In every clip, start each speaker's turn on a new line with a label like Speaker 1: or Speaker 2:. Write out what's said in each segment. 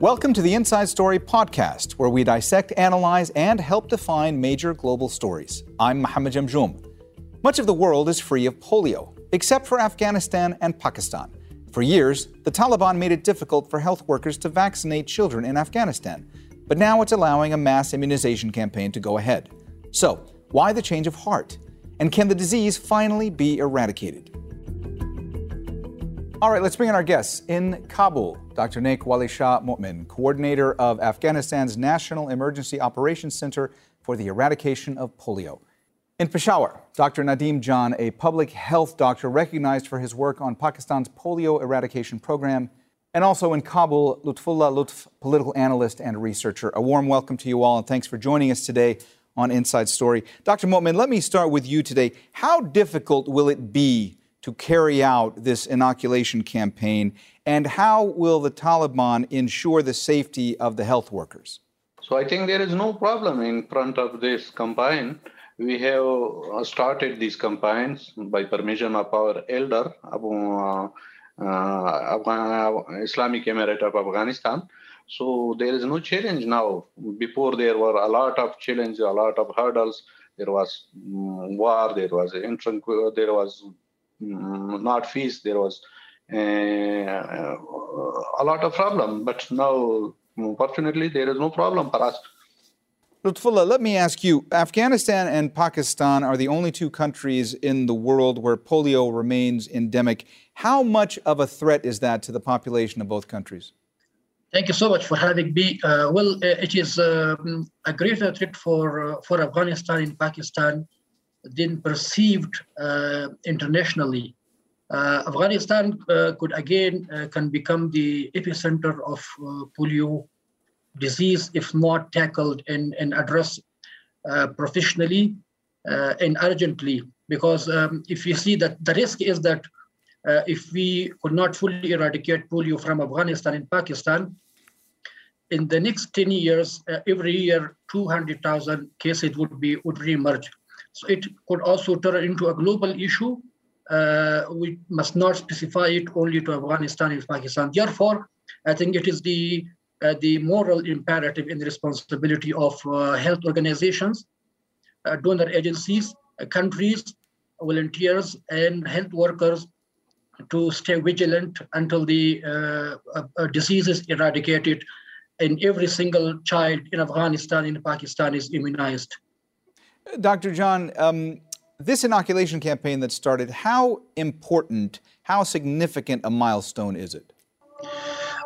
Speaker 1: Welcome to the Inside Story podcast, where we dissect, analyze, and help define major global stories. I'm Mohammed Jamjoom. Much of the world is free of polio, except for Afghanistan and Pakistan. For years, the Taliban made it difficult for health workers to vaccinate children in Afghanistan, but now it's allowing a mass immunization campaign to go ahead. So, why the change of heart? And can the disease finally be eradicated? All right, let's bring in our guests. In Kabul, Dr. Nek Wali Shah coordinator of Afghanistan's National Emergency Operations Center for the Eradication of Polio. In Peshawar, Dr. Nadeem Jan, a public health doctor recognized for his work on Pakistan's polio eradication program. And also in Kabul, Lutfullah Lutf, political analyst and researcher. A warm welcome to you all, and thanks for joining us today on Inside Story. Dr. Momin, let me start with you today. How difficult will it be to carry out this inoculation campaign? And how will the Taliban ensure the safety of the health workers?
Speaker 2: So I think there is no problem in front of this campaign. We have uh, started these campaigns by permission of our elder, Abu, uh, uh, Islamic Emirate of Afghanistan. So there is no challenge now. Before there were a lot of challenges, a lot of hurdles. There was um, war, there was intranquil, there was not fees. There was uh, a lot of problem, but now fortunately there is no problem for us.
Speaker 1: Lutfullah, let me ask you Afghanistan and Pakistan are the only two countries in the world where polio remains endemic. How much of a threat is that to the population of both countries?
Speaker 3: Thank you so much for having me. Uh, well, uh, it is um, a greater threat for, uh, for Afghanistan and Pakistan then perceived uh, internationally. Uh, Afghanistan uh, could again can become the epicenter of polio disease if not tackled and, and addressed professionally and urgently. Because um, if you see that the risk is that uh, if we could not fully eradicate polio from Afghanistan and Pakistan, in the next 10 years, uh, every year, 200,000 cases would be would reemerge. So it could also turn into a global issue. Uh, we must not specify it only to Afghanistan and Pakistan. Therefore, I think it is the uh, the moral imperative and responsibility of uh, health organizations, uh, donor agencies, uh, countries, volunteers, and health workers to stay vigilant until the uh, disease is eradicated and every single child in Afghanistan and Pakistan is immunized.
Speaker 1: Dr. Jan, um, this inoculation campaign that started, how important, how significant a milestone is it?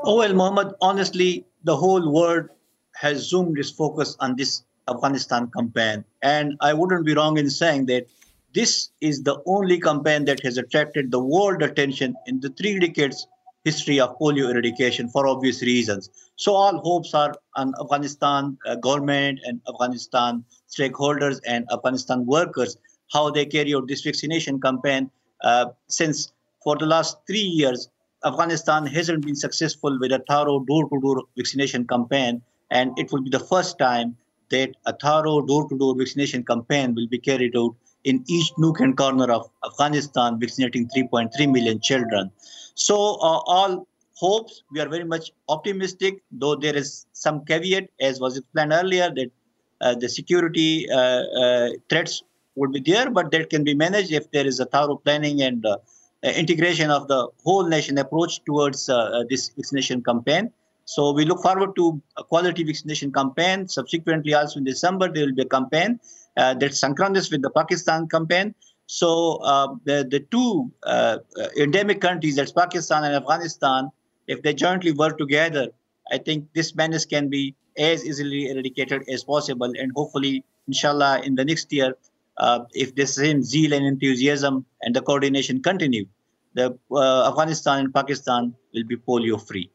Speaker 4: Oh, well, Mohammed, honestly, the whole world has zoomed its focus on this Afghanistan campaign. And I wouldn't be wrong in saying that this is the only campaign that has attracted the world attention in the three decades history of polio eradication for obvious reasons. So all hopes are on Afghanistan uh, government and Afghanistan stakeholders and Afghanistan workers how they carry out this vaccination campaign. Uh, since for the last three years, Afghanistan hasn't been successful with a thorough door-to-door vaccination campaign, and it will be the first time that a thorough door-to-door vaccination campaign will be carried out in each nook and corner of Afghanistan, vaccinating 3.3 million children. So uh, all hopes, we are very much optimistic, though there is some caveat, as was explained earlier, that uh, the security uh, uh, threats would be there, but that can be managed if there is a thorough planning and uh, integration of the whole nation approach towards this vaccination campaign. So we look forward to a quality vaccination campaign. Subsequently, also in December, there will be a campaign uh, that's synchronous with the Pakistan campaign. So uh, the, the two uh, endemic countries, that's Pakistan and Afghanistan, if they jointly work together, I think this menace can be as easily eradicated as possible. And hopefully, inshallah, in the next year, uh, if the same zeal and enthusiasm and the coordination continue, the uh, Afghanistan and Pakistan will be polio free.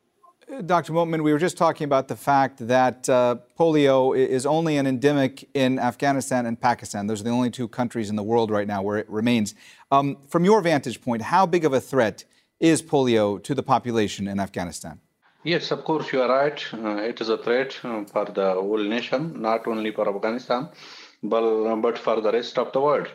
Speaker 1: Dr. Momin, we were just talking about the fact that uh, polio is only an endemic in Afghanistan and Pakistan. Those are the only two countries in the world right now where it remains. Um, from your vantage point, how big of a threat is polio to the population in Afghanistan?
Speaker 2: Yes, of course, you are right. Uh, it is a threat uh, for the whole nation, not only for Afghanistan, but, but for the rest of the world.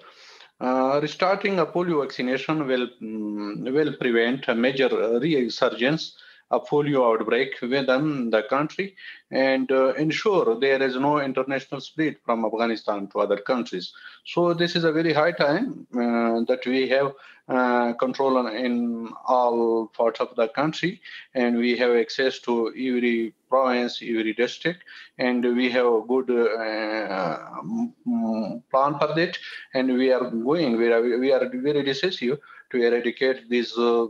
Speaker 2: Uh, restarting a polio vaccination will, um, will prevent a major resurgence a polio outbreak within the country and uh, ensure there is no international spread from Afghanistan to other countries. So this is a very high time uh, that we have uh, control on, in all parts of the country, and we have access to every province, every district, and we have a good uh, plan for that, and we are going, we are, we are very decisive to eradicate this uh,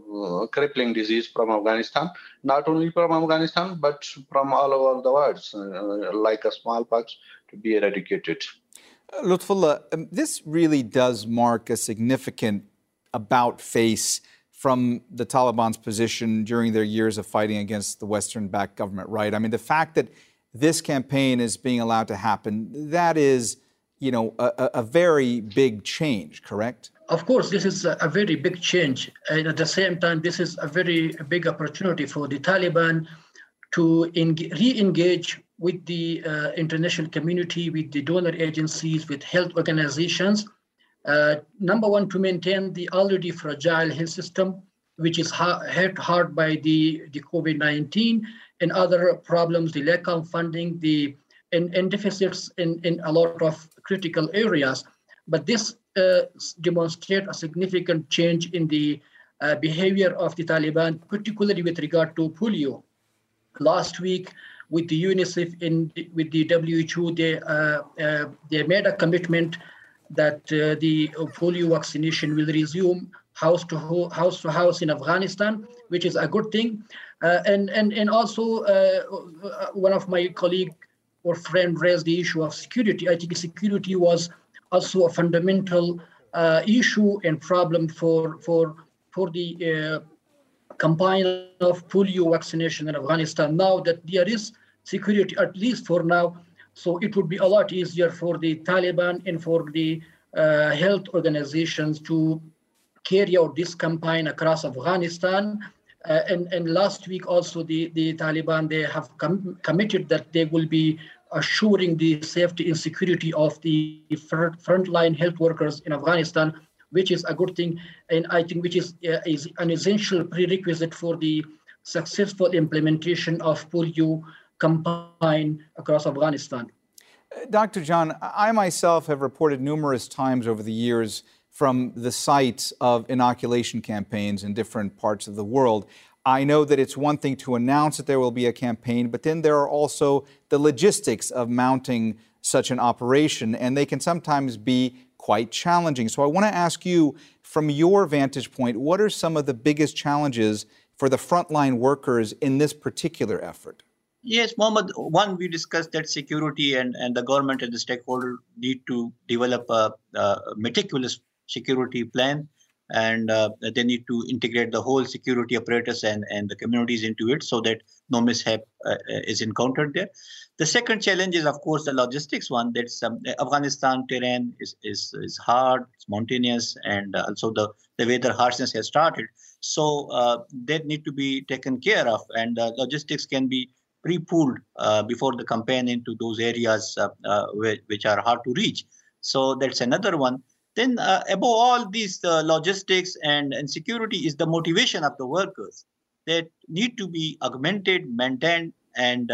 Speaker 2: crippling disease from Afghanistan, not only from Afghanistan, but from all over the world, uh, like a smallpox, to be eradicated.
Speaker 1: Lutfullah, um, this really does mark a significant about face from the Taliban's position during their years of fighting against the Western backed government, right? I mean, the fact that this campaign is being allowed to happen, that is, you know, a, a very big change, correct?
Speaker 3: Of course, this is a very big change. And at the same time, this is a very big opportunity for the Taliban to re engage with the uh, international community, with the donor agencies, with health organizations. Uh, number one, to maintain the already fragile health system, which is hit hard by the, the COVID 19 and other problems, the lack of funding, the and, and deficits in, in a lot of critical areas. But this uh, demonstrates a significant change in the uh, behavior of the Taliban, particularly with regard to polio. Last week, with the UNICEF and with the WHO, they uh, uh, they made a commitment that uh, the polio vaccination will resume house to ho- house to house in Afghanistan, which is a good thing. Uh, and and and also uh, one of my colleague or friend raised the issue of security. I think security was also a fundamental uh, issue and problem for for for the campaign of polio vaccination in Afghanistan. Now that there is security, at least for now, so it would be a lot easier for the Taliban and for the uh, health organizations to carry out this campaign across Afghanistan. Uh, and, and last week also the, the Taliban, they have com- committed that they will be assuring the safety and security of the frontline health workers in Afghanistan, which is a good thing. And I think which is, uh, is an essential prerequisite for the successful implementation of polio campaign across Afghanistan.
Speaker 1: Dr. Jan, I myself have reported numerous times over the years from the sites of inoculation campaigns in different parts of the world. I know that it's one thing to announce that there will be a campaign, but then there are also the logistics of mounting such an operation, and they can sometimes be quite challenging. So I want to ask you, from your vantage point, what are some of the biggest challenges for the frontline workers in this particular effort?
Speaker 4: Yes, Mohammed. One, we discussed that security and, and the government and the stakeholder need to develop a, a meticulous security plan, and uh, they need to integrate the whole security apparatus and, and the communities into it so that no mishap uh, is encountered there. The second challenge is, of course, the logistics one. That's um, Afghanistan terrain is, is is hard, it's mountainous, and uh, also the the weather harshness has started. So uh, that need to be taken care of, and uh, logistics can be pre-pooled uh, before the campaign into those areas uh, uh, which are hard to reach. So that's another one. Then above all these logistics and, and security is the motivation of the workers that need to be augmented, maintained, and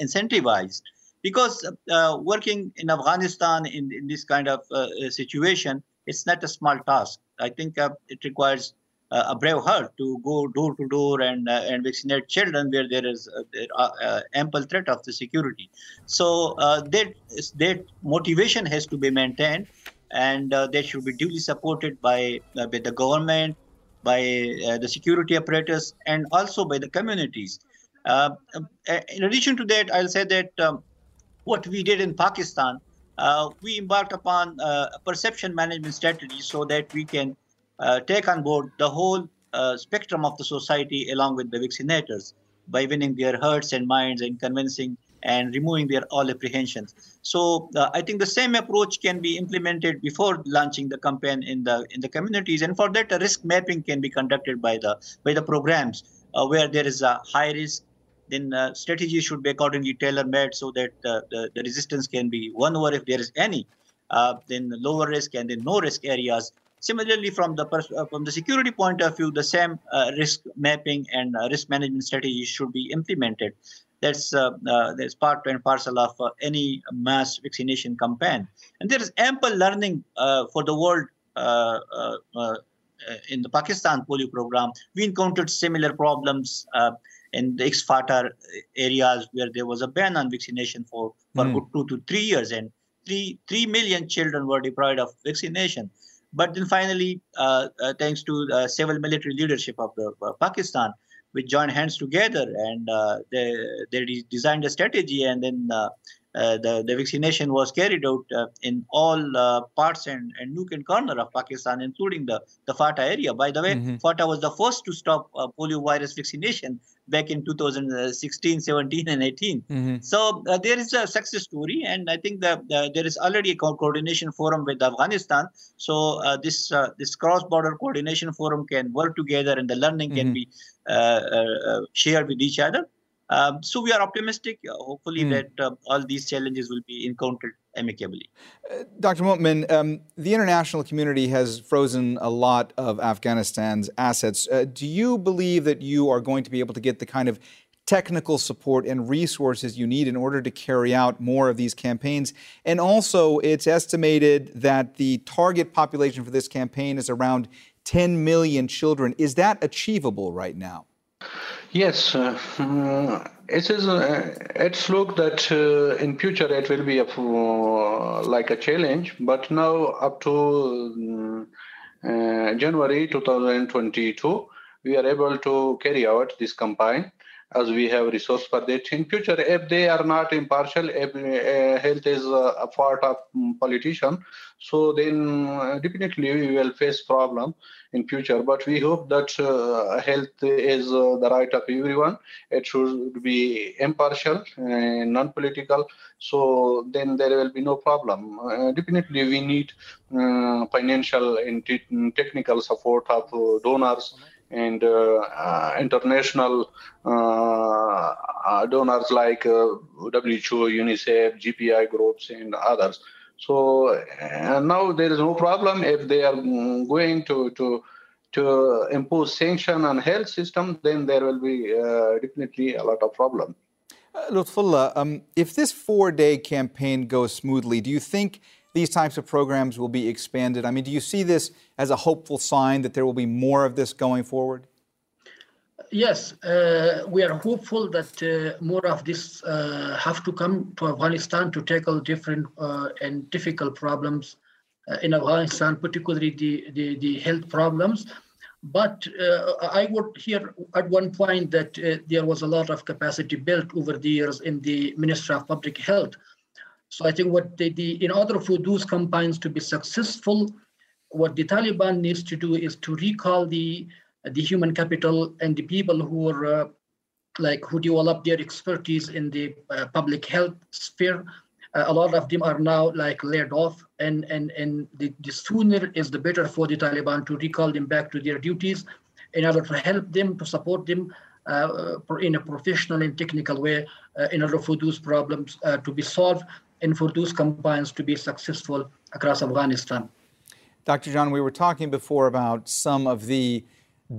Speaker 4: incentivized because uh, working in Afghanistan in, in this kind of uh, situation, it's not a small task. I think uh, it requires uh, a brave heart to go door to door and uh, and vaccinate children where there is uh, there ample threat of the security. So that that motivation has to be maintained, and they should be duly supported by by the government, by the security apparatus, and also by the communities. in addition to that, I'll say that um, what we did in Pakistan, uh, we embarked upon uh, a perception management strategy so that we can uh, take on board the whole uh, spectrum of the society along with the vaccinators by winning their hearts and minds and convincing and removing their all apprehensions. So uh, I think the same approach can be implemented before launching the campaign in the in the communities, and for that, a risk mapping can be conducted by the by the programs uh, where there is a high risk. Then uh, strategy should be accordingly tailor-made so that uh, the, the resistance can be won over if there is any. then lower risk and then no risk areas Similarly, from the uh, from the security point of view, the same uh, risk mapping and uh, risk management strategies should be implemented. That's uh, uh, that's part and parcel of any mass vaccination campaign. And there is ample learning for the world in the Pakistan polio program. We encountered similar problems in the ex-FATA areas where there was a ban on vaccination for, for mm. two to three years, and three three million children were deprived of vaccination. But then finally, uh, uh, thanks to uh, civil military leadership of the uh, Pakistan, we joined hands together and uh, they they designed a strategy, and then uh, the, the vaccination was carried out uh, in all uh, parts and, and nook and corner of Pakistan, including the, the FATA area. By the way, mm-hmm. FATA was the first to stop uh, polio virus vaccination back in 2016, 17, and 18. Mm-hmm. So uh, there is a success story, and I think that there is already a co- coordination forum with Afghanistan. So this this cross-border coordination forum can work together, and the learning mm-hmm. can be shared with each other. Um, so we are optimistic, uh, hopefully, mm. that uh, all these challenges will be encountered amicably.
Speaker 1: Uh, Dr. Momin, um, the international community has frozen a lot of Afghanistan's assets. Uh, do you believe that you are going to be able to get the kind of technical support and resources you need in order to carry out more of these campaigns? And also, it's estimated that the target population for this campaign is around 10 million children. Is that achievable right now?
Speaker 2: Yes, uh, mm, it is. Uh, it's look that uh, in future it will be a, uh, like a challenge, but now up to mm, uh, January 2022, we are able to carry out this campaign as we have resource for that. In future, if they are not impartial, if uh, health is a part of um, politician, so then uh, definitely we will face problem in future. But we hope that uh, health is uh, the right of everyone. It should be impartial and non-political. So then there will be no problem. Uh, definitely, we need uh, financial and technical support of donors and uh, uh, international uh, donors like WHO, UNICEF, GPI groups, and others. So now there is no problem if they are going to to to impose sanction on health system, then there will be uh, definitely a lot of problem.
Speaker 1: Uh, Lutfullah, um, if this four-day campaign goes smoothly, do you think these types of programs will be expanded? I mean, do you see this as a hopeful sign that there will be more of this going forward?
Speaker 3: Yes, uh, we are hopeful that uh, more of this uh, have to come to Afghanistan to tackle different uh, and difficult problems uh, in Afghanistan, particularly the, the, the health problems. But uh, I would hear at one point that there was a lot of capacity built over the years in the Ministry of Public Health so I think what the, in order for those campaigns to be successful, what the Taliban needs to do is to recall the the human capital and the people who are uh, like who develop their expertise in the uh, public health sphere. Uh, a lot of them are now like laid off, and and and the, the sooner is the better for the Taliban to recall them back to their duties, in order to help them to support them uh, in a professional and technical way, uh, in order for those problems uh, to be solved and for those campaigns to be successful across Afghanistan.
Speaker 1: Dr. Jan, we were talking before about some of the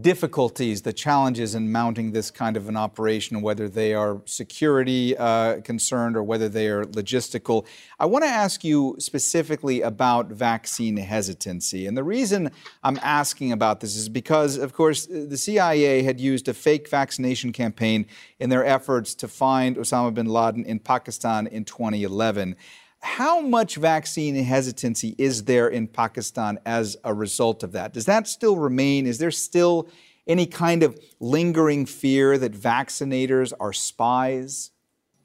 Speaker 1: difficulties, the challenges in mounting this kind of an operation, whether they are security uh, concerned or whether they are logistical. I want to ask you specifically about vaccine hesitancy. And the reason I'm asking about this is because, of course, the CIA had used a fake vaccination campaign in their efforts to find Osama bin Laden in Pakistan in 2011. How much vaccine hesitancy is there in Pakistan as a result of that? Does that still remain? Is there still any kind of lingering fear that vaccinators are spies?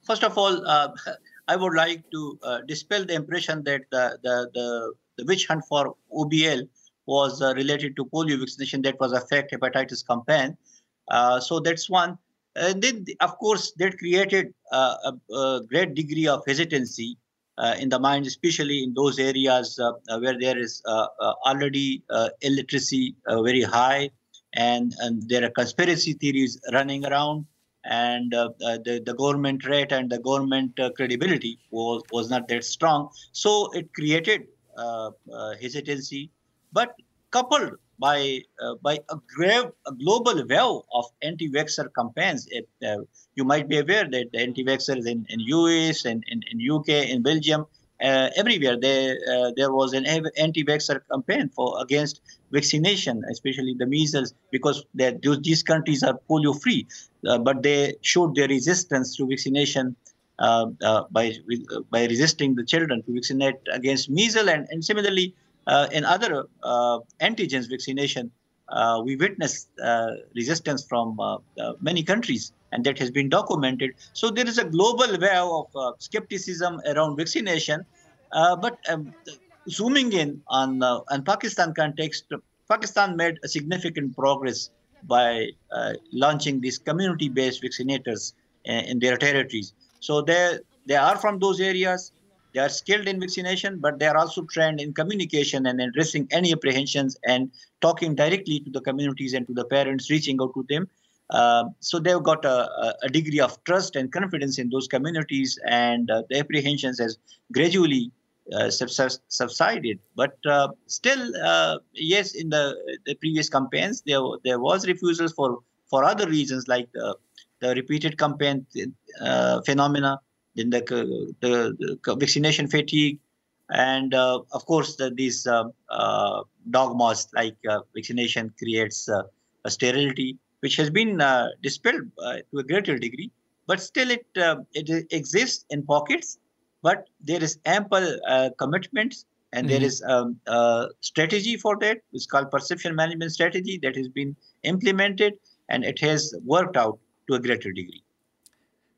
Speaker 4: First of all, uh, I would like to uh, dispel the impression that the, the, the, the, witch hunt for OBL was uh, related to polio vaccination. That was a fake hepatitis campaign. Uh, so that's one. And then, of course, that created a, a great degree of hesitancy uh, Uh, in the mind, especially in those areas uh, uh, where there is uh, uh, already illiteracy very high, and, and there are conspiracy theories running around, and the, the government rate and the government credibility was, was not that strong. So it created hesitancy. But coupled by uh, by a, grave, a global wave of anti-vaxxer campaigns. It, uh, you might be aware that the anti-vaxxers in, in US and in, in UK, in Belgium, uh, everywhere there uh, there was an anti-vaxxer campaign for against vaccination, especially the measles, because these countries are polio-free, uh, but they showed their resistance to vaccination uh, by by resisting the children to vaccinate against measles, and, and similarly in other antigens vaccination, we witnessed resistance from many countries and that has been documented. So there is a global wave of uh, skepticism around vaccination. Uh, but um, zooming in on uh, on Pakistan context, Pakistan made a significant progress by uh, launching these community-based vaccinators in, in their territories. So they they are from those areas. They are skilled in vaccination, but they are also trained in communication and addressing any apprehensions and talking directly to the communities and to the parents, reaching out to them uh, so they've got a, a, degree of trust and confidence in those communities, and uh, the apprehensions has gradually uh, subsided. But uh, still, uh, yes, in the, the previous campaigns, there there was refusals for for other reasons like the, the repeated campaign phenomena, then the, the, the, vaccination fatigue, and of course the, these dogmas like vaccination creates a sterility which has been uh, dispelled uh, to a greater degree, but still it uh, it exists in pockets. But there is ample uh, commitments, and mm-hmm. there is um, a strategy for that. It's called perception management strategy that has been implemented, and it has worked out to a greater degree.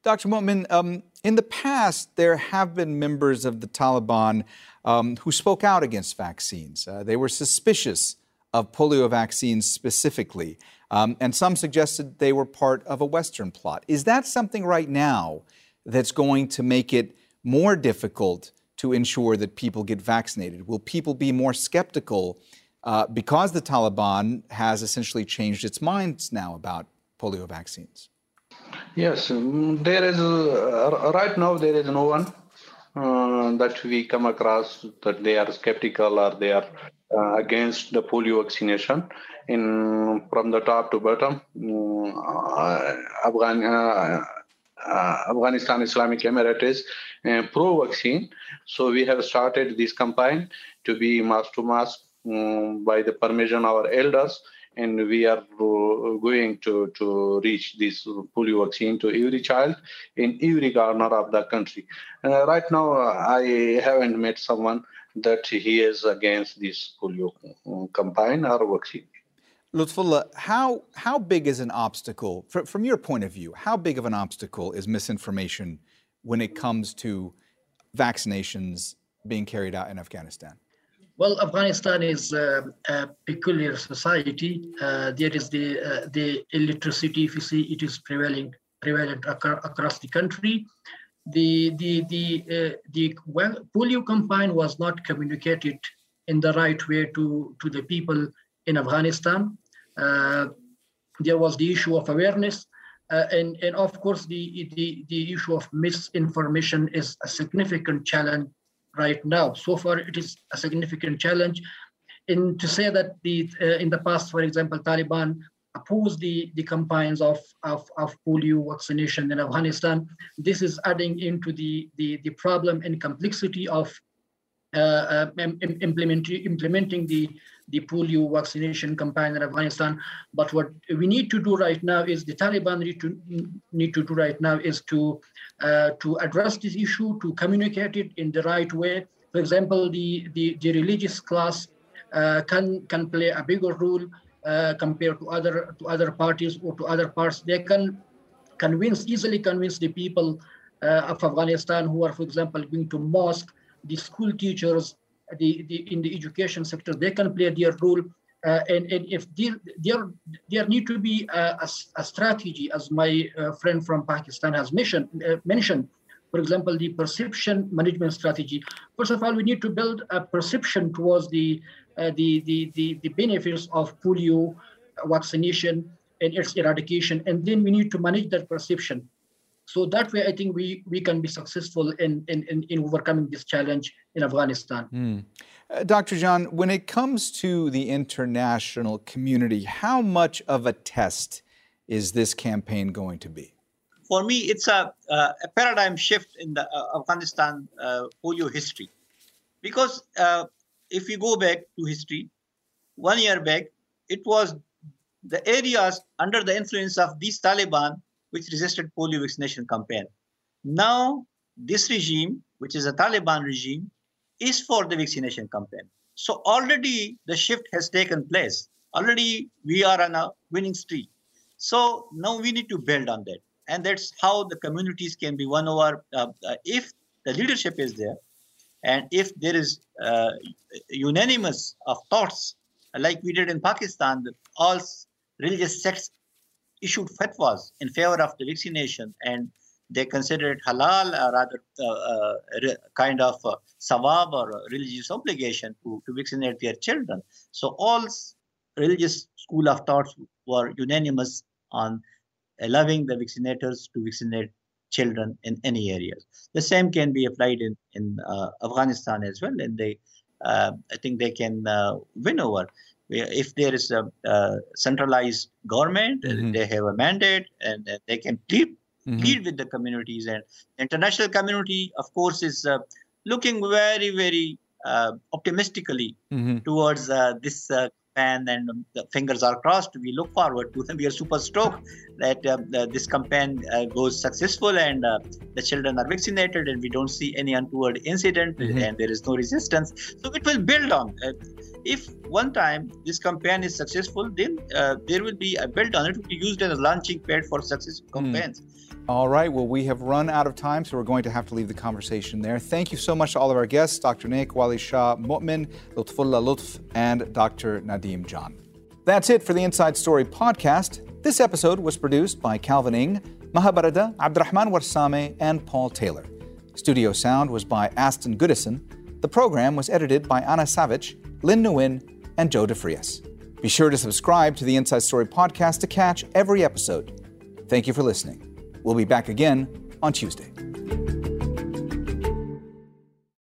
Speaker 1: Dr. Momin, um, in the past, there have been members of the Taliban um, who spoke out against vaccines. Uh, they were suspicious of polio vaccines specifically. Um, and some suggested they were part of a Western plot. Is that something right now that's going to make it more difficult to ensure that people get vaccinated? Will people be more skeptical uh, because the Taliban has essentially changed its minds now about polio vaccines?
Speaker 2: Yes, um, there is, uh, right now, there is no one uh, that we come across that they are skeptical or they are uh, against the polio vaccination in from the top to bottom. Uh, Afghan, uh, uh, Afghanistan Islamic Emirate is uh, pro-vaccine, so we have started this campaign to be mass to mass um, by the permission of our elders, and we are uh, going to to reach this polio vaccine to every child in every corner of the country. Uh, right now, uh, I haven't met someone that he is against this polio uh, campaign or vaccine.
Speaker 1: Lutfullah, how, how big is an obstacle, from your point of view, how big of an obstacle is misinformation when it comes to vaccinations being carried out in Afghanistan?
Speaker 3: Well, Afghanistan is uh, a peculiar society. Uh, there is the uh, the illiteracy, if you see, it is prevailing prevalent across the country. The the the uh, the polio campaign was not communicated in the right way to to the people in Afghanistan. Uh, there was the issue of awareness. Uh, and, and of course, the, the, the issue of misinformation is a significant challenge right now. So far, it is a significant challenge. In to say that the uh, in the past, for example, Taliban opposed the, the campaigns of, of, of polio vaccination in Afghanistan. This is adding into the, the, the problem and complexity of implementing, implementing the, the polio vaccination campaign in Afghanistan. But what we need to do right now is the Taliban need to need to do right now is to uh, to address this issue, to communicate it in the right way. For example, the the, the religious class uh, can can play a bigger role uh, compared to other to other parties or to other parts. They can convince easily convince the people uh, of Afghanistan who are, for example, going to mosque, the school teachers, the, the in the education sector, they can play their role. Uh, and, and if there, there, there need to be a, a, a strategy, as my uh, friend from Pakistan has mentioned, uh, mentioned, for example, the perception management strategy. First of all, we need to build a perception towards the, uh, the, the, the, the benefits of polio vaccination and its eradication. And then we need to manage that perception. So that way, I think we, we can be successful in, in, in, in overcoming this challenge in Afghanistan.
Speaker 1: Mm. Uh, Dr. Jan, when it comes to the international community, how much of a test is this campaign going to be?
Speaker 4: For me, it's a, uh, a paradigm shift in the uh, Afghanistan uh, polio history. Because uh, if you go back to history, one year back, it was the areas under the influence of these Taliban which resisted polio vaccination campaign. Now, this regime, which is a Taliban regime, is for the vaccination campaign. So already the shift has taken place. Already we are on a winning streak. So now we need to build on that. And that's how the communities can be won over. Uh, uh, if the leadership is there, and if there is uh, unanimous of thoughts, like we did in Pakistan, all religious sects issued fatwas in favor of the vaccination and they consider it halal or rather uh, uh, kind of uh, sawab or religious obligation to, to vaccinate their children. So all religious school of thoughts were unanimous on allowing the vaccinators to vaccinate children in any areas. The same can be applied in, in uh, Afghanistan as well, and they, uh, I think they can uh, win over if there is a, centralized government, mm-hmm. they have a mandate and they can plead, mm-hmm. plead with the communities. And international community, of course, is uh, looking very, very uh, optimistically mm-hmm. towards uh, this uh, campaign, and the fingers are crossed. We look forward to them. We are super stoked that uh, this campaign uh, goes successful and the children are vaccinated, and we don't see any untoward incident, mm-hmm. and there is no resistance. So it will build on if one time this campaign is successful, then uh, there will be a build on it will be used as a launching pad for successful hmm. campaigns. Mm.
Speaker 1: All right. Well, we have run out of time, so we're going to have to leave the conversation there. Thank you so much to all of our guests, Dr. Nek Wali Shah Momin, Lutfullah Lutf, and Dr. Nadeem Jan. That's it for the Inside Story podcast. This episode was produced by Calvin Ing, Mahabarada, Abdurrahman Warsame, and Paul Taylor. Studio sound was by Aston Goodison. The program was edited by Anna Savage Lynn Nguyen, and Joe DeFrias. Be sure to subscribe to the Inside Story podcast to catch every episode. Thank you for listening. We'll be back again on Tuesday.